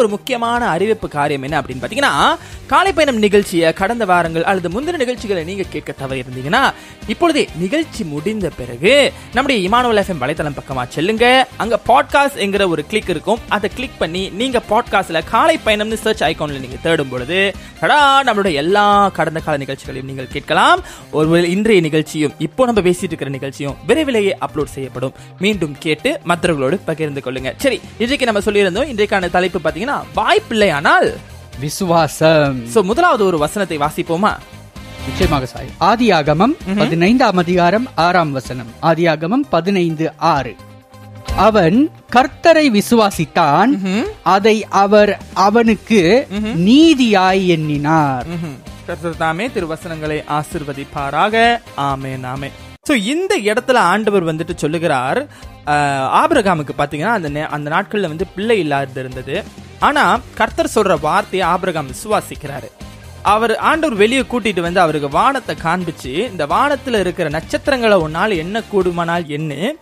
ஒரு முக்கியமான அறிவிப்பு காரியம் என்ன அப்படின்னு பாத்தீங்கன்னா காலை பயணம் நிகழ்ச்சியை கடந்த வாரங்கள் அல்லது முந்தின நிகழ்ச்சிகளை நீங்க கேட்க தவறி இருந்தீங்கன்னா இப்பொழுதே நிகழ்ச்சி முடிந்த பிறகு நம்முடைய இமானுவல் எஃப்எம் வலைத்தளம் பக்கமா செல்லுங்க. அங்க பாட்காஸ்ட் என்கிற ஒரு கிளிக் இருக்கும். அதை கிளிக் பண்ணி நீங்க பாட்காஸ்ட்ல காலை பயணம்னு சர்ச் ஐகான்ல நீங்க தேடும் பொழுது கடா நம்மளுடைய எல்லா கடந்த கால நிகழ்ச்சிகளையும் நீங்கள் கேட்கலாம். ஒரு இன்றைய நிகழ்ச்சியும் இப்போ நம்ம பேசிட்டு இருக்கிற நிகழ்ச்சியும் விரைவிலேயே அப்லோட் செய்யப்படும். மீண்டும் கேட்டு மற்றவர்களோடு பகிர்ந்து கொள்ளுங்க. சரி இன்றைக்கு நம்ம சொல்லியிருந்தோம் இன்றைக்கான தலைப்பு பாத்தீங்கன்னா வாய்ப்பில்லையானால் விசுவாசம். சோ முதலாவது ஒரு வசனத்தை வாசிப்போமா? நிச்சயமாக சாய். ஆதியாகமம் பதினைந்தாம் அதிகாரம் ஆறாம் வசனம். ஆதியாகமம் பதினைந்து ஆறு. அவன் கர்த்தரை விசுவாசித்தான். அதை அவர் அவனுக்கு நீதியாய் எண்ணினார். கர்த்தர் தாமே திருவசனங்களை ஆசிர்வதிப்பாராக. ஆமென் ஆமென். சோ இந்த இடத்துல ஆண்டவர் வந்துட்டு சொல்லுகிறார் ஆபிரகாமுக்கு பாத்தீங்கன்னா அந்த அந்த நாட்கள்ல வந்து பிள்ளை இல்லாது இருந்தது ஆனா கர்த்தர் சொல்ற வார்த்தையை ஆபிரகாம் விசுவாசிக்கிறாரு. அவர் ஆண்டவர் வெளியே கூட்டிட்டு வந்து அவருக்கு வானத்தை காண்பிச்சு இந்த வானத்துல இருக்கிற நட்சத்திரங்களை உன்னால் என்ன கூடுமானால் என்ன?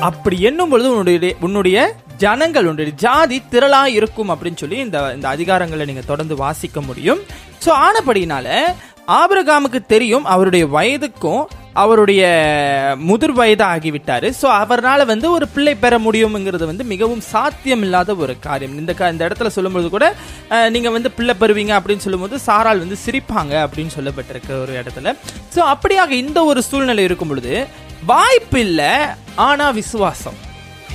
அப்படி எண்ணும் பொழுது உன்னுடைய உன்னுடைய ஜனங்கள் உன்னுடைய ஜாதி திரளா இருக்கும் அப்படின்னு சொல்லி இந்த இந்த அதிகாரங்களை நீங்க தொடர்ந்து வாசிக்க முடியும். சோ ஆனபடினால ஆபிரகாமுக்கு தெரியும் அவருடைய வயதுக்கும் அவருடைய முதிர் வயது ஆகிவிட்டாரு ஸோ அவரால் வந்து ஒரு பிள்ளை பெற முடியுங்கிறது வந்து மிகவும் சாத்தியம் இல்லாத ஒரு காரியம். இந்த க- இந்த இடத்துல சொல்லும்போது கூட நீங்கள் வந்து பிள்ளை பெறுவீங்க அப்படின்னு சொல்லும்போது சாரால் வந்து சிரிப்பாங்க அப்படின்னு சொல்லப்பட்டிருக்கு ஒரு இடத்துல. ஸோ அப்படியாக இந்த ஒரு சூழ்நிலை இருக்கும் பொழுது வாய்ப்பு இல்லை ஆனால் விசுவாசம்.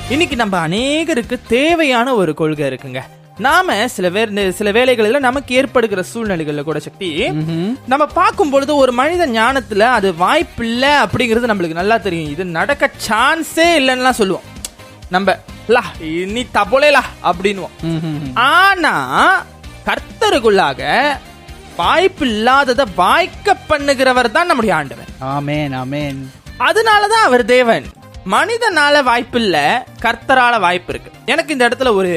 இன்னைக்கு நம்ம அநேகருக்கு தேவையான ஒரு கொள்கை இருக்குங்க. நாம சில பேர் சில வேலைகளில் நமக்கு ஏற்படுகிற சூழ்நிலைகள்ல கூட சக்தி நம்ம பார்க்கும் பொழுது ஒரு மனித ஞானத்துல அது வாய்ப்பில்ல அப்படிங்கிறது நம்மளுக்கு நல்லா தெரியும். இது நடக்க சான்ஸே இல்லைன்னுலாம் சொல்லுவோம். நம்ம லா நீ தபோலேலா அப்படின்னுவோம் ஆனா கர்த்தருக்குள்ளாக வாய்ப்பு இல்லாததை வாய்க்க பண்ணுகிறவர் தான் நம்முடைய ஆண்டவர். ஆமேன் ஆமேன். அதனாலதான் அவர் தேவன். மனிதனால வாய்ப்பு இல்ல கர்த்தரால வாய்ப்பு இருக்கு. எனக்கு இந்த இடத்துல ஒரு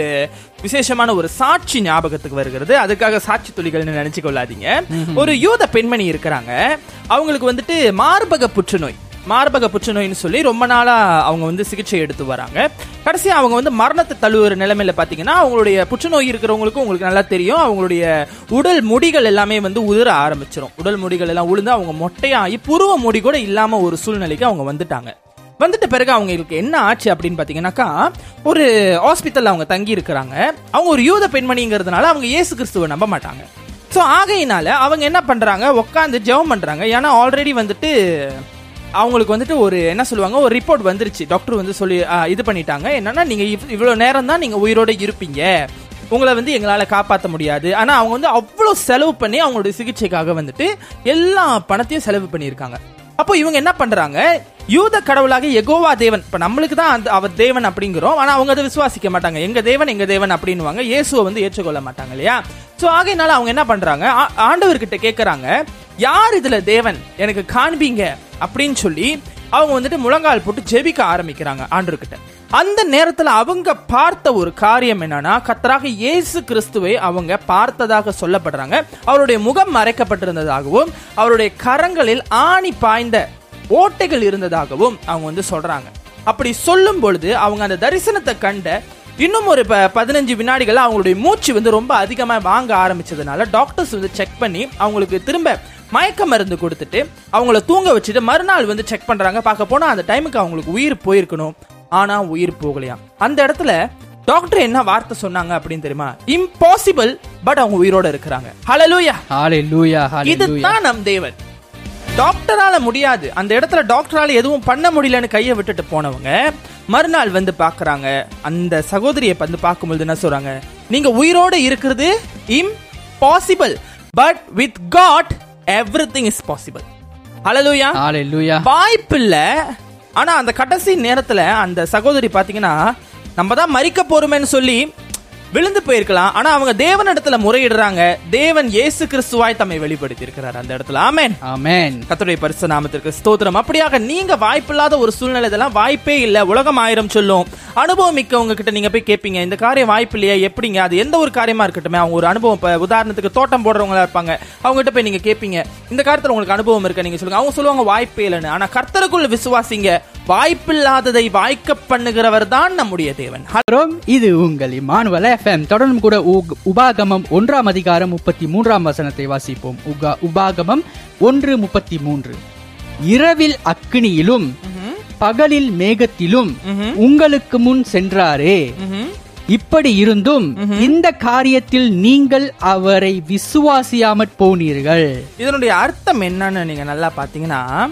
விசேஷமான ஒரு சாட்சி ஞாபகத்துக்கு வருகிறது. அதுக்காக சாட்சி துளிகள்னு நினைச்சு கொள்ளாதீங்க ஒரு யூத பெண்மணி இருக்கிறாங்க. அவங்களுக்கு வந்துட்டு மார்பக புற்றுநோய் மார்பக புற்றுநோய்னு சொல்லி ரொம்ப நாளா அவங்க வந்து சிகிச்சை எடுத்து வராங்க. கடைசி அவங்க வந்து மரணத்தை தழுவுற நிலைமையில பாத்தீங்கன்னா அவங்களுடைய புற்றுநோய் இருக்கிறவங்களுக்கு உங்களுக்கு நல்லா தெரியும். அவங்களுடைய உடல் முடிகள் எல்லாமே வந்து உதிர ஆரம்பிச்சிரும். உடல் முடிகள் எல்லாம் உளுந்து அவங்க மொட்டையாகி புருவ முடி கூட இல்லாம ஒரு சூழ்நிலைக்கு அவங்க வந்துட்டாங்க. வந்துட்ட பிறகு அவங்களுக்கு என்ன ஆச்சு அப்படின்னு பாத்தீங்கன்னாக்கா ஒரு ஹாஸ்பிட்டலில் அவங்க தங்கி இருக்கிறாங்க அவங்க ஒரு யூத பெண்மணிங்கிறதுனால அவங்க இயேசு கிறிஸ்துவை நம்ப மாட்டாங்க. ஸோ ஆகையினால அவங்க என்ன பண்றாங்க உட்காந்து ஜெபம் பண்றாங்க. ஏன்னா ஆல்ரெடி வந்துட்டு அவங்களுக்கு வந்துட்டு ஒரு என்ன சொல்லுவாங்க ஒரு ரிப்போர்ட் வந்துருச்சு. டாக்டர் வந்து சொல்லி இது பண்ணிட்டாங்க. என்னன்னா நீங்க இவ்- இவ்வளவு நேரம் தான் நீங்க உயிரோட இருப்பீங்க. உங்களை வந்து எங்களால் காப்பாற்ற முடியாது. ஆனால் அவங்க வந்து அவ்வளோ செலவு பண்ணி அவங்களுடைய சிகிச்சைக்காக வந்துட்டு எல்லா பணத்தையும் செலவு பண்ணியிருக்காங்க. அப்போ இவங்க என்ன பண்றாங்க? யூத கடவுளாக எகோவா தேவன் இப்ப நம்மளுக்கு தான் அந்த அவர் தேவன் அப்படிங்கிறோம் ஆனா அவங்க அதை விசுவாசிக்க மாட்டாங்க. எங்க தேவன் எங்க தேவன் அப்படின்னுவாங்க. இயேசுவை வந்து ஏற்றுக்கொள்ள மாட்டாங்க இல்லையா? சோ ஆகையினால அவங்க என்ன பண்றாங்க? ஆண்டவர்கிட்ட கேக்குறாங்க யார் இதுல தேவன்? எனக்கு காண்பீங்க. அப்படின்னு சொல்லி அவங்க வந்துட்டு முழங்கால் போட்டு ஜெபிக்க ஆரம்பிக்கிறாங்க ஆண்டவர்கிட்ட. அந்த நேரத்தில் அவங்க பார்த்த ஒரு காரியம் என்னன்னா கத்தராக இயேசு கிறிஸ்துவை அவங்க பார்த்ததாக சொல்லப்படுறாங்க. அவருடைய முகம் மறைக்கப்பட்டிருந்ததாகவும் அவருடைய கரங்களில் ஆணி பாய்ந்த ஓட்டைகள் இருந்ததாகவும் அவங்க வந்து சொல்றாங்க. அப்படி சொல்லும் பொழுது அவங்க அந்த தரிசனத்தை கண்ட இன்னும் ஒரு ப- பதினஞ்சு வினாடிகள் அவங்களுடைய மூச்சு வந்து ரொம்ப அதிகமாக வாங்க ஆரம்பிச்சதுனால டாக்டர்ஸ் வந்து செக் பண்ணி அவங்களுக்கு திரும்ப மயக்க மருந்து கொடுத்துட்டு அவங்கள தூங்க வச்சுட்டு மறுநாள் வந்து செக் பண்றாங்க. பார்க்க போனா அந்த டைமுக்கு அவங்களுக்கு உயிர் போயிருக்கணும். ஆனா உயிர் போகலையா அந்த இடத்துல டாக்டர் என்ன வார்த்தை சொன்னாங்க அப்படின்னு தெரியுமா? இம்பாசிபிள் பட் அவங்க உயிரோட இருக்கிறாங்க. ஹalleluya ஹalleluya இதுதான் நம் தேவன். டாக்டரால முடியாது. அந்த இடத்துல டாக்டரால எதுவும் பண்ண முடியலன்னு கையை விட்டுட்டு போனவங்க மறுநாள் வந்து பாக்குறாங்க அந்த சகோதரியை வந்து பார்க்கும்போது என்ன சொல்றாங்க? நீங்க உயிரோட இருக்கிறது impossible but with God everything is possible hallelujah வாய்ப்பு இல்ல ஆனா அந்த கடைசி நேரத்துல அந்த சகோதரி பாத்தீங்கன்னா நம்ம தான் மறிக்க போறோமேன்னு சொல்லி விழுந்து போயிருக்கலாம். ஆனா அவங்க தேவனிடத்துல முறையிடுறாங்க. தேவன் இயேசு கிறிஸ்துவாய் தம்மை வெளிப்படுத்தி இருக்கிறார் அந்த இடத்துல. ஆமென். ஆமென். கர்த்தருடைய பரிசு நாமத்திற்கு ஸ்தோத்திரம். அப்படியாக நீங்க வாய்ப்பில்லாத ஒரு சூழ்நிலை இதெல்லாம் வாய்ப்பே இல்ல. உலகம் ஆயிரம் சொல்லும். அனுபவம் மிக்கவங்க கிட்ட நீங்க போய் கேட்பீங்க இந்த காரியம் வாய்ப்பு இல்லையா எப்படிங்க? அது எந்த ஒரு காரியமா இருக்கட்டுமே அவங்க ஒரு அனுபவம். உதாரணத்துக்கு தோட்டம் போடுறவங்களா இருப்பாங்க. அவங்க கிட்ட போய் நீங்க கேட்பீங்க இந்த காரியத்துல உங்களுக்கு அனுபவம் இருக்கா? நீங்க சொல்லுங்க. அவங்க சொல்லுவாங்க வாய்ப்பே இல்லைன்னு. ஆனா கர்த்தருக்குள்ள விசுவாசிங்க. வாய்ப்பில்லாததை வாய்க்க பண்ணுகிறவர் தான் நம்முடைய தேவன். இது உங்கள் இமானுவல் எஃப்எம் தொடர்ந்து கூட உபாகமம் ஒன்றாம் அதிகாரம் முப்பத்தி மூன்றாம் வசனத்தை வாசிப்போம். உகா- உபாகமம் ஒன்று முப்பத்தி மூன்று இரவில் அக்கினியிலும் பகலில் மேகத்திலும் உங்களுக்கு முன் சென்றாரே. இப்படி இருந்தும் இந்த காரியத்தில் நீங்கள் அவரை விசுவாசியாமற் போனீர்கள். இதனுடைய அர்த்தம் என்னன்னு நீங்க நல்லா பாத்தீங்கன்னா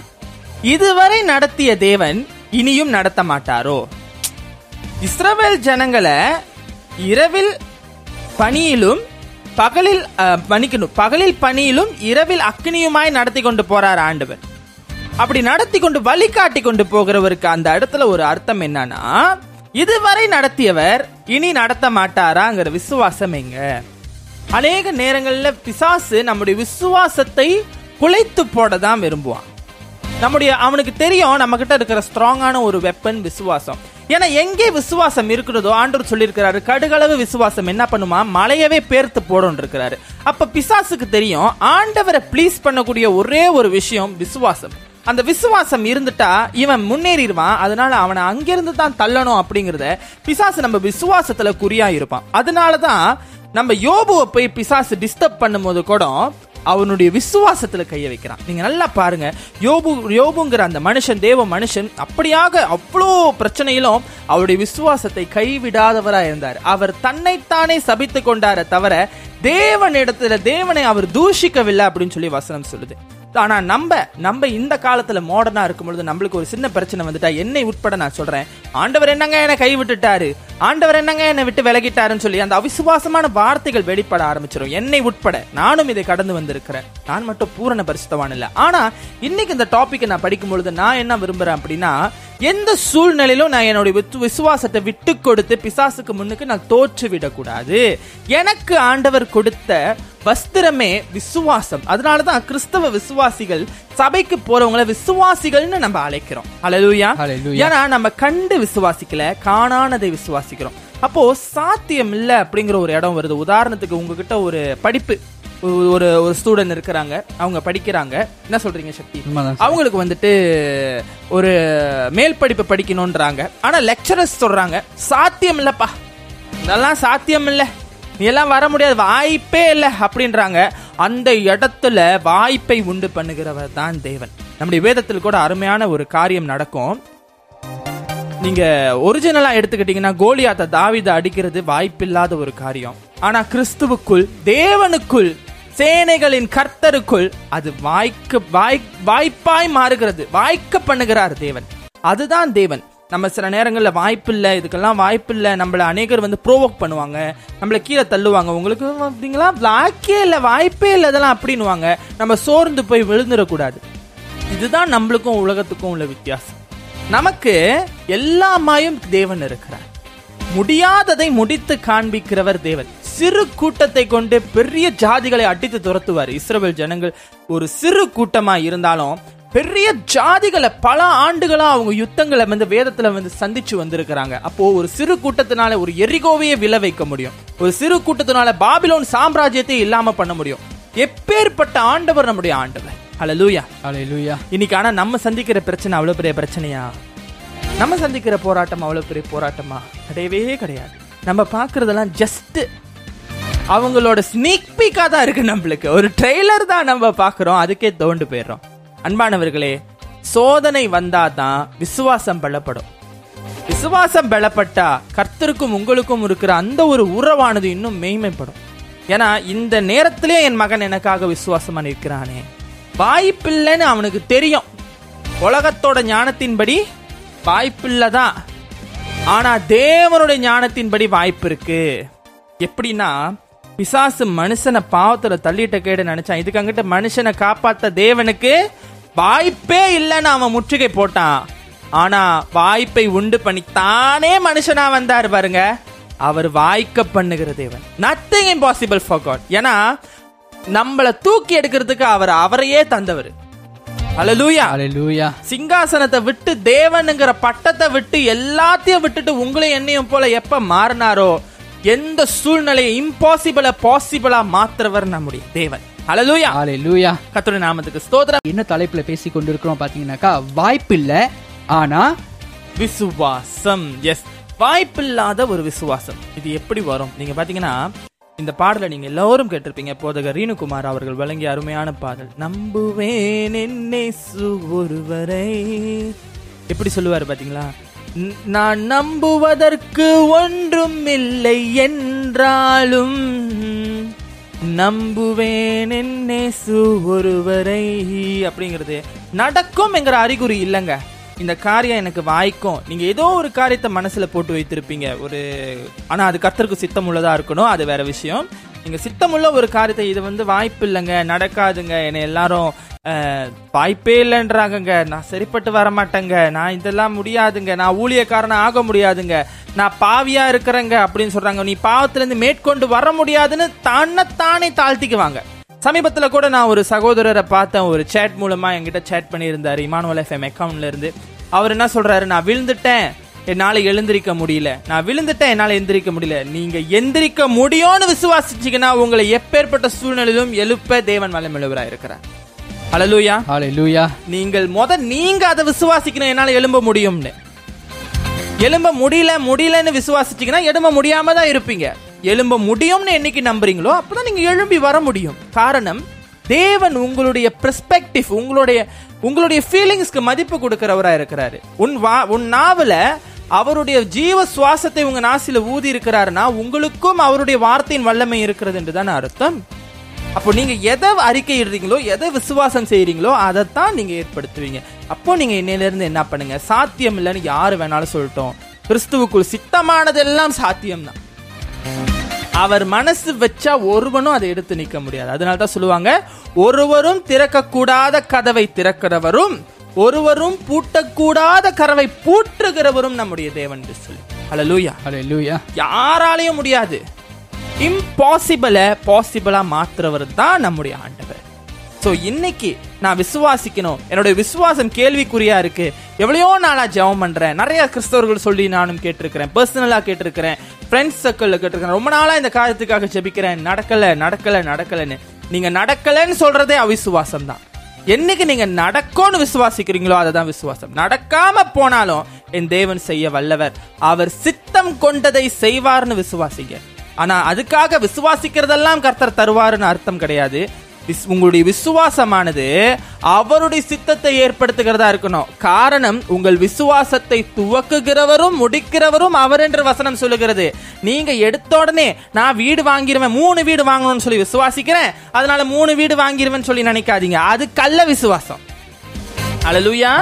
இதுவரை நடத்திய தேவன் இனியும் நடத்த மாட்டாரோ? இஸ்ரவேல் ஜனங்களை இரவில் பணியிலும் பகலில் பணிக்கணும் பகலில் பணியிலும் இரவில் அக்னியுமாய் நடத்தி கொண்டு போறார் ஆண்டவர். அப்படி நடத்தி கொண்டு வழிகாட்டி கொண்டு போகிறவருக்கு அந்த இடத்துல ஒரு அர்த்தம் என்னன்னா இதுவரை நடத்தியவர் இனி நடத்த மாட்டாராங்கிற விசுவாசம் எங்க? அநேக நேரங்களில் பிசாசு நம்முடைய விசுவாசத்தை குலைத்து போட தான் விரும்புவான். நம்முடைய அவனுக்கு தெரியும் நம்ம கிட்ட இருக்கிற ஸ்ட்ராங்கான ஒரு வெப்பன் விசுவாசம். ஏன்னா எங்கே விசுவாசம் இருக்கிறதோ ஆண்டவர் சொல்லியிருக்கிறாரு கடுகளவு விசுவாசம் என்ன பண்ணுமா? மலையவே பேர்த்து போடும் இருக்கிறாரு அப்ப பிசாசுக்கு தெரியும் ஆண்டவரை ப்ளீஸ் பண்ணக்கூடிய ஒரே ஒரு விஷயம் விசுவாசம். அந்த விசுவாசம் இருந்துட்டா இவன் முன்னேறிடுவான் அதனால அவனை அங்கிருந்து தான் தள்ளணும் அப்படிங்கறத பிசாசு நம்ம விசுவாசத்துல குறியா இருப்பான். அதனாலதான் நம்ம யோபுவை போய் பிசாசு டிஸ்டர்ப் பண்ணும்போது கூட அவனுடைய விசுவாசத்துல கைய வைக்கிறான். நீங்க நல்லா பாருங்க. யோபு யோபுங்கிற அந்த மனுஷன் தேவ மனுஷன் அப்படியாக அவ்வளோ பிரச்சனையிலும் அவருடைய விசுவாசத்தை கைவிடாதவரா இருந்தார். அவர் தன்னைத்தானே சபித்து கொண்டார தவிர தேவனிடத்துல தேவனை அவர் தூஷிக்கவில்லை அப்படின்னு சொல்லி வசனம் சொல்லுது. ஆனா நம்ம நம்ம இந்த காலத்துல மாடர்னா இருக்கும் பொழுது நம்மளுக்கு ஒரு சின்ன பிரச்சனை வந்துட்டா என்னை உட்பட நான் சொல்றேன். ஆண்டவர் என்னங்க என்னை கை விட்டுட்டாரு ஆண்டவர் என்னங்க என்னை விட்டு விலகிட்டாருன்னு சொல்லி அந்த அவிசுவாசமான வார்த்தைகள் வெளிப்பட ஆரம்பிச்சிடும் என்னை உட்பட நானும் இதை கடந்து வந்திருக்கிறேன். நான் மட்டும் பூரண பரிசுத்தவான் இல்ல. ஆனா இன்னைக்கு இந்த டாபிக்கை நான் படிக்கும் பொழுது நான் என்ன விரும்புறேன் அப்படின்னா எந்த சூழ்நிலையிலும் நான் என்னுடைய விசுவாசத்தை விட்டு கொடுத்து பிசாசுக்கு முன்னுக்கு நான் தோற்று விடக்கூடாது. எனக்கு ஆண்டவர் கொடுத்த வஸ்திரமே விசுவாசம். அதனாலதான் கிறிஸ்தவ விசுவாசிகள் சபைக்கு போறவங்கள விசுவாசிகள்னு நம்ம அழைக்கிறோம். Hallelujah. ஏன்னா நம்ம கண்டு விசுவாசிக்கல காணானதை விசுவாசிக்கிறோம் அப்போ சாத்தியம் இல்ல அப்படிங்கிற ஒரு இடம் வருது. உதாரணத்துக்கு உங்ககிட்ட ஒரு படிப்பு ஒரு- ஒரு ஸ்டூடெண்ட் இருக்கிறாங்க. அவங்க படிக்கிறாங்க. என்ன சொல்றீங்க சக்தி? அவங்களுக்கு வந்துட்டு ஒரு மேல் படிப்பு படிக்கணும்ன்றாங்க. ஆனா லெக்சரர்ஸ் சொல்றாங்க சாத்தியம் இல்லப்பா இதெல்லாம் சாத்தியம் இல்ல நீ எல்லாம் வர முடியாது. வாய்ப்பே இல்ல. அப்படின்றாங்க. அந்த இடத்துல வாய்ப்பை உண்டு பண்ணுகிறவர் தான் தேவன். நம்முடைய வேதத்தில் கூட அருமையான ஒரு காரியம் நடக்கும். நீங்க ஒரிஜினலா எடுத்துக்கிட்டீங்கன்னா கோலியாத்த தாவித அடிக்கிறது வாய்ப்பில்லாத ஒரு காரியம். ஆனா கிறிஸ்துவுக்குள் தேவனுக்குள் சேனைகளின் கர்த்தருக்குள் அது வாய்க்கு வாய் வாய்ப்பாய் மாறுகிறது. வாய்க்க பண்ணுகிறார் தேவன். அதுதான் தேவன். நம்ம சில நேரங்களில் வாய்ப்பில்லை இதுக்கெல்லாம் வாய்ப்பில்லை நம்மளை அநேகர் வந்து ப்ரோவோக் பண்ணுவாங்க. நம்மளை கீழே தள்ளுவாங்க. உங்களுக்கு அப்படிங்களா? வாக்கே இல்லை வாய்ப்பே இல்லை இதெல்லாம் அப்படின்னுவாங்க. நம்ம சோர்ந்து போய் விழுந்துடக்கூடாது. இதுதான் நம்மளுக்கும் உலகத்துக்கும் உள்ள வித்தியாசம். நமக்கு எல்லாமாயும் தேவன் இருக்கிறார். முடியாததை முடித்து காண்பிக்கிறவர் தேவன். சிறு கூட்டத்தை கொண்டு பெரிய ஜாதிகளை அடித்து துரத்துவார். இஸ்ரேல் ஜனங்கள் ஒரு சிறு கூட்டமா இருந்தாலும் பெரிய ஜாதிகளை பல ஆண்டுகளா அவங்க யுத்தங்களை வந்து வேதத்துல வந்து சந்திச்சு வந்திருக்கிறாங்க. அப்போ ஒரு சிறு கூட்டத்தினால ஒரு எரிகோவையே விளைவிக்க வைக்க முடியும். ஒரு சிறு கூட்டத்தினால பாபிலோன் சாம்ராஜ்யத்தை இல்லாம பண்ண முடியும். எப்பேற்பட்ட ஆண்டவர் நம்முடைய ஆண்டவர். ஹalleluya ஹalleluya இன்னைக்கு ஆனா நம்ம சந்திக்கிற பிரச்சனை அவ்வளவு பெரிய பிரச்சனையா? நம்ம சந்திக்கிற போராட்டம் அவ்வளவு பெரிய போராட்டமா? கிடையவே கிடையாது. நம்ம பாக்குறதெல்லாம் ஜஸ்ட் அவங்களோட ஸ்னீக் பீக்கா தான் இருக்கு நம்மளுக்கு. ஒரு ட்ரெய்லர் தான் நம்ம பாக்குறோம் அதுக்கே தோண்டு போயிடுறோம். அன்பானவர்களே சோதனை வந்தாதான் விசுவாசம் பலப்படும். விசுவாசம் பலப்பட்டா கர்த்தருக்கும் உங்களுக்கும் இருக்கிற அந்த ஒரு உறவானது இன்னும் மேன்மைப்படும். ஏன்னா இந்த நேரத்திலே என் மகன் எனக்காக விசுவாசமா நிற்கிறானே. வாய்ப்பில்லைன்னு அவனுக்கு தெரியும். உலகத்தோட ஞானத்தின்படி வாய்ப்பில்லைதான் ஆனா தேவனுடைய ஞானத்தின்படி வாய்ப்பு இருக்கு. எப்படின்னா பிசாசு மனுஷனை பாவத்துல தள்ளிட்ட கேடு நினைச்சான். இதுக்கு அங்கிட்ட மனுஷனை காப்பாத்த தேவனுக்கு வாய்ப்பே இல்லைன்னு அவன் முற்றுகை போட்டான். ஆனா வாய்ப்பை உண்டு பண்ணி தானே மனுஷனா வந்தாரு பாருங்க. அவர் வாய்க்க பண்ணுகிற தேவன். நத்திங் இம்பாசிபிள் ஃபார் காட் ஏன்னா நம்மள தூக்கி எடுக்கிறதுக்கு அவர் அவரையே தந்தவர். ஹalleluya. ஹalleluya சிங்காசனத்தை விட்டு தேவனுங்கிற பட்டத்தை விட்டு எல்லாத்தையும் விட்டுட்டு உங்களையும் என்னையும் போல எப்ப மாறினாரோ எந்த சூழ்நிலையை இம்பாசிபிள பாசிபிளா மாத்துறவர் நம்முடைய தேவன். ஹalleluya. ஹalleluya கர்த்தருடைய நாமத்துக்கு ஸ்தோத்திரம். என்ன தலைப்புல பேசி கொண்டிருக்கிறோம் பாத்தீங்கன்னாக்கா வாய்ப்பில்ல ஆனா விசுவாசம். எஸ் வாய்ப்பில்லாத ஒரு விசுவாசம். இது எப்படி வரும்? நீங்க பாத்தீங்கன்னா இந்த பாடலை நீங்க எல்லாரும் கேட்டிருப்பீங்க. போதகர் ரீனுகுமார் அவர்கள் வழங்கிய அருமையான பாடல். நம்புவேன் என்னே ஒருவரை. எப்படி சொல்லுவாரு பாத்தீங்களா? நான் நம்புவதற்கு ஒன்றும் இல்லை என்றாலும் நம்புவேன் என்னேசு ஒருவரை. அப்படிங்கிறது. நடக்கும் என்கிற அறிகுறி இல்லைங்க. இந்த காரியம் எனக்கு வாய்க்கும். நீங்க ஏதோ ஒரு காரியத்தை மனசுல போட்டு வைத்திருப்பீங்க. ஒரு ஆனா அது கர்த்தருக்கு சித்தம் உள்ளதா இருக்கணும் அது வேற விஷயம். நீங்க சித்தமுள்ள ஒரு காரியத்தை இது வந்து வாய்ப்பு இல்லைங்க நடக்காதுங்க என்னை எல்லாரும் வாய்ப்பே இல்லைன்றாங்கங்க. நான் சரிப்பட்டு வர மாட்டேங்க நான் இதெல்லாம் முடியாதுங்க. நான் ஊழியக்காரனா ஆக முடியாதுங்க. நான் பாவியா இருக்கிறேங்க அப்படின்னு சொல்றாங்க. நீ பாவத்திலேருந்து மேற்கொண்டு வர முடியாதுன்னு தன்னைத்தானே தாழ்த்திக்குவாங்க. சமீபத்தில் கூட நான் ஒரு சகோதரரை பார்த்தேன். ஒரு சேட் மூலமாக என்கிட்ட சேட் பண்ணியிருந்தாரு. இமானுவல் எஃப்எம் அக்கௌண்ட்லேருந்து அவர் என்ன சொல்றாரு? நான் விழுந்துட்டேன். என்னால எழுந்திருக்க முடியல. நான் விழுந்துட்டேன் என்னால எந்திரிக்க முடியல. நீங்க எந்திரிக்க முடியும்னு விசுவாசிச்சீங்கன்னா உங்களை எப்பேற்பட்ட சூழ்நிலையிலும் எழுப்ப தேவன் வல்லமிழவரா இருக்கிறார். ஹalleluya ஹalleluya நீங்கள் முத நீங்க அதை விசுவாசிக்கணும் என்னால எழும்ப முடியும்னு. எழும்ப முடியல முடியலன்னு விசுவாசிச்சீங்கன்னா எழும்ப முடியாம தான் இருப்பீங்க. எழும்ப முடியும்னு என்னைக்கு நம்புறீங்களோ அப்பதான் நீங்க எழும்பி வர முடியும். காரணம் தேவன் உங்களுடைய பெர்ஸ்பெக்டிவ் உங்களுடைய உங்களுடைய ஃபீலிங்ஸ்க்கு மதிப்பு கொடுக்கிறவரா இருக்கிறாரு. உன் வா உன் நாவல அவருடைய ஜீவ சுவாசத்தை உங்க நாசில ஊதி இருக்கிறாருன்னா உங்களுக்கும் அவருடைய வார்த்தையின் வல்லமை இருக்கிறது என்றுதான் அர்த்தம்? அப்போ நீங்க எதை அறிக்கையிடுறீங்களோ எதை விசுவாசம் செய்றீங்களோ அதைத்தான் நீங்க ஏற்படுத்துவீங்க. அப்போ நீங்க இன்னையிலிருந்து என்ன பண்ணுங்க? சாத்தியம் இல்லைன்னு யாரு வேணாலும் சொல்லட்டும். கிறிஸ்துவுக்குள் சித்தமானதெல்லாம் சாத்தியம் தான் அவர் மனசு வச்சா ஒருவனும் அதை எடுத்து நிக்க முடியாது. அதனால தான் சொல்லுவாங்க ஒருவரும் திறக்கக்கூடாத கதவை திறக்கிறவரும் ஒருவரும் பூட்டக்கூடாத கதவை பூட்டுகிறவரும் நம்முடைய தேவன் என்று சொல்லி. ஹalleluya ஹalleluya யாராலையும் முடியாது. இம்பாசிபிள பாசிபிளா மாத்துறவர் தான் நம்முடைய ஆண்டவர். ஸோ இன்னைக்கு நான் விசுவாசிக்கணும். என்னுடைய விசுவாசம் கேள்விக்குறியா இருக்கு. எவ்வளையோ நாளா ஜெபம் பண்றேன். நிறைய கிறிஸ்தவர்கள் சொல்லி நானும் கேட்டிருக்கிறேன். பர்சனலா கேட்டிருக்கிறேன். ஃப்ரெண்ட்ஸ் சர்க்கிளில் கேட்டிருக்கிறேன். ரொம்ப நாளா இந்த காரியத்துக்காக ஜெபிக்கிறேன். நடக்கல நடக்கல நடக்கலன்னு. நீங்க நடக்கலன்னு சொல்றதே அவிசுவாசம் தான் என்னைக்கு நீங்க நடக்கும்னு விசுவாசிக்கிறீங்களோ அதுதான் விசுவாசம். நடக்காம போனாலும் என் தேவன் செய்ய வல்லவர். அவர் சித்தம் கொண்டதை செய்வார்னு விசுவாசிங்க. ஆனா அதுக்காக விசுவாசிக்கிறதெல்லாம் கர்த்தர் தருவாருன்னு அர்த்தம் கிடையாது. உங்களுடைய விசுவாசமானது அவருடைய சித்தத்தை ஏற்படுத்துகிறதா இருக்கணும். காரணம் உங்கள் விசுவாசத்தை துவக்குகிறவரும் முடிக்கிறவரும் அவர் என்று வசனம் சொல்லுகிறது. நீங்க எடுத்த உடனே நான் வீடு வாங்கிருவேன் மூணு வீடு வாங்கணும்னு சொல்லி விசுவாசிக்கிறேன் அதனால மூணு வீடு வாங்கிருவேன் சொல்லி நினைக்காதீங்க. அது கள்ள விசுவாசம் அலலுயா.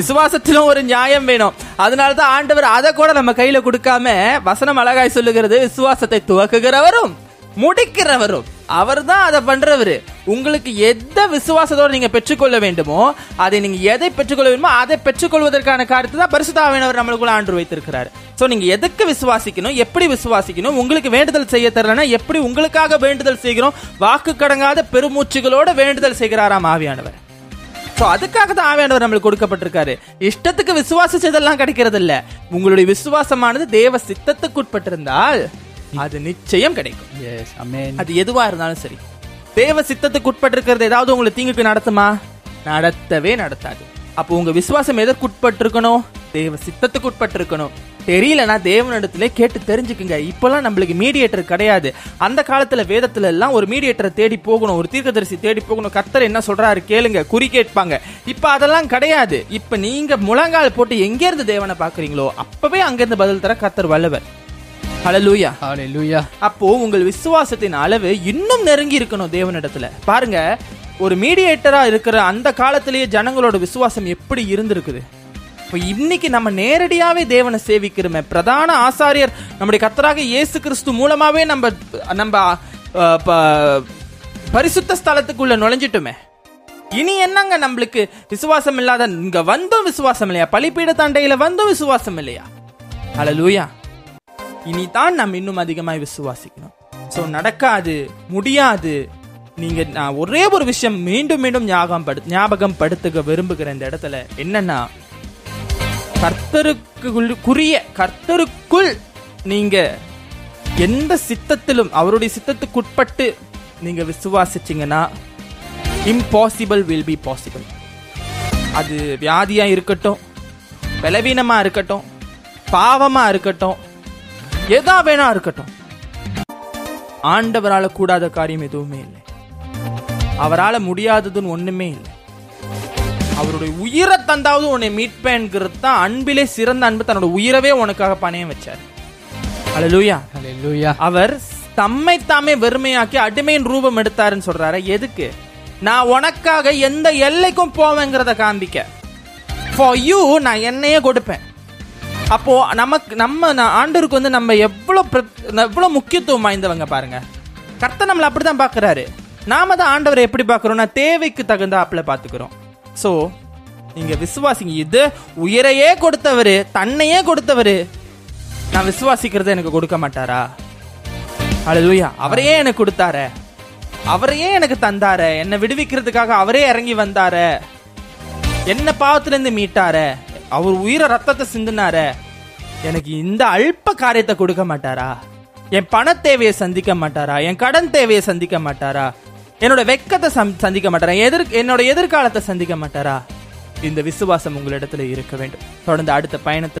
விசுவாசத்திலும் ஒரு நியாயம் வேணும். அதனாலதான் ஆண்டவர் அதை கூட நம்ம கையில கொடுக்காம வசனம் அழகாய் சொல்லுகிறது விசுவாசத்தை துவக்குகிறவரும் முடிக்கிறவரும். அவர் தான் அதை பண்றவர். உங்களுக்கு எந்த விசுவாசத்தோடு நீங்க பெற்றுக்கொள்ள வேண்டுமோ அதை நீங்க எதை பெற்றுக்கொள்ள வேண்டுமோ அதை பெற்றுக்கொள்வதற்கான காரியத்தை தான் பரிசுத்தாவினவர் நம்மளுக்குள்ள ஆண்டு வைத்திருக்கிறார். ஸோ நீங்க எதுக்கு விசுவாசிக்கணும் எப்படி விசுவாசிக்கணும் உங்களுக்கு வேண்டுதல் செய்ய தரலன்னா எப்படி உங்களுக்காக வேண்டுதல் செய்கிறோம் வாக்கு கடங்காத பெருமூச்சுகளோட வேண்டுதல் செய்கிறாராம் ஆவியானவர். ஸோ அதுக்காக தான் ஆவியானவர் நம்மளுக்கு கொடுக்கப்பட்டிருக்காரு. இஷ்டத்துக்கு விசுவாசிச்சதெல்லாம் கிடைக்கிறது இல்லை உங்களுடைய விசுவாசமானது தேவ சித்தத்துக்குட்பட்டிருந்தால் அது நிச்சயம் கிடைக்கும். அது எதுவா இருந்தாலும் சரி. தேவ சித்தத்துக்கு உட்பட்டிருக்கிறது ஏதாவது உங்களை தீங்குக்கு நடத்துமா? நடத்தவே நடத்தாது. அப்போ உங்க விசுவாசம் எதற்குட்பட்டிருக்கணும்? தேவ சித்தத்துக்கு உட்பட்டிருக்கணும். தெரியலனா தேவனிடத்திலே கேட்டு தெரிஞ்சுக்குங்க. இப்பெல்லாம் நம்மளுக்கு மீடியேட்டர் கிடையாது. அந்த காலத்துல வேதத்துல எல்லாம் ஒரு மீடியேட்டரை தேடி போகணும் ஒரு தீர்க்கதரிசி தேடி போகணும். கர்த்தர் என்ன சொல்றாரு கேளுங்க குறி கேட்பாங்க. இப்ப அதெல்லாம் கிடையாது. இப்ப நீங்க முழங்கால் போட்டு எங்க இருந்து தேவனை பாக்குறீங்களோ அப்பவே அங்கிருந்து பதில் தர கர்த்தர் வல்லவர். ஹalleluya ஹalleluya அப்போ உங்கள் விசுவாசத்தின் அளவு இன்னும் நெருங்கி இருக்கணும் தேவனிடத்துல. பாருங்க ஒரு மீடியேட்டரா இருக்கிற அந்த காலத்திலேயே ஜனங்களோட விசுவாசம் எப்படி இருந்திருக்குது? இப்போ இன்னைக்கு நம்ம நேரடியாவே தேவனை சேவிக்கிறோமே. பிரதான ஆசாரியர் நம்முடைய கர்த்தராக இயேசு கிறிஸ்து மூலமாவே நம்ம நம்ம பரிசுத்த ஸ்தலத்துக்குள்ள நுழைஞ்சிட்டோமே. இனி என்னங்க நம்மளுக்கு விசுவாசம் இல்லாத இங்க வந்தும் விசுவாசம் இல்லையா? பலிப்பீட தண்டையில வந்தும் விசுவாசம் இல்லையா? ஹalleluya இனிதான் நாம் இன்னும் அதிகமாக விசுவாசிக்கணும். ஸோ நடக்காது முடியாது. நீங்கள் நான் ஒரே ஒரு விஷயம் மீண்டும் மீண்டும் ஞாபகம் படு ஞாபகம் படுத்துக்க விரும்புகிற இந்த இடத்துல என்னன்னா கர்த்தருக்கு குறிய கர்த்தருக்குள் நீங்கள் எந்த சித்தத்திலும் அவருடைய சித்தத்துக்குட்பட்டு நீங்கள் விசுவாசிச்சீங்கன்னா இம்பாசிபிள் வில் பி பாசிபிள் அது வியாதியாக இருக்கட்டும் பலவீனமாக இருக்கட்டும் பாவமாக இருக்கட்டும் எதா வேணா இருக்கட்டும். ஆண்டவரால கூடாத காரியம் எதுவுமே இல்லை. அவரால முடியாததுன்னு ஒண்ணுமே இல்லை. அவருடைய உயிரை தந்தாவது உன்னை மீட்பேன்கிறது தான் அன்பிலே சிறந்த அன்பு தன்னோட உயிரவே உனக்காக பணையம் வச்சார். அல்லேலூயா ஹalleluya அவர் தம்மை தாமே வெறுமையாக்கி அடிமையின் ரூபம் எடுத்தாருன்னு சொல்றாரு. எதுக்கு? நான் உனக்காக எந்த எல்லைக்கும் போவேங்கிறத காண்பிக்க. ஃபார் யூ நான் என்னையே கொடுப்பேன். அப்போ நமக்கு நம்ம ஆண்டவருக்கு வந்து நம்ம எவ்வளவு பிர- எவ்வளவு முக்கியத்துவம் வாய்ந்தவங்க பாருங்க. கர்த்தர் நம்மள அப்படிதான் பாக்குறாரு நாம தான் ஆண்டவரை எப்படி பாக்குறோம்னா தேவைக்கு தகுந்த ஆப்பிள பாத்துக்கிறோம் சோ நீங்க விசுவாசிங்க. இது உயிரையே கொடுத்தவரு தன்னையே கொடுத்தவரு. நான் விசுவாசிக்கிறத எனக்கு கொடுக்க மாட்டாரா? அல்லேலூயா அவரையே எனக்கு கொடுத்தாரே. அவரையே எனக்கு தந்தாரே. என்னை விடுவிக்கிறதுக்காக அவரே இறங்கி வந்தாரே. என்ன பாவத்துல இருந்து மீட்டாரே. அவர் உயிரை ரத்தத்தை சிந்தினாரே. எனக்கு இந்த அல்ப காரியத்தை கொடுக்க மாட்டாரா? என் பண தேவையை சந்திக்க மாட்டாரா? என் கடன் தேவையை சந்திக்க மாட்டாரா? என்னோட வெக்கத்தை சந்திக்க மாட்டாரா? எதிர் என்னோட எதிர்காலத்தை சந்திக்க மாட்டாரா? இந்த விசுவாசம் உங்களிடத்துல இருக்க வேண்டும். தொடர்ந்து அடுத்த பயணத்தை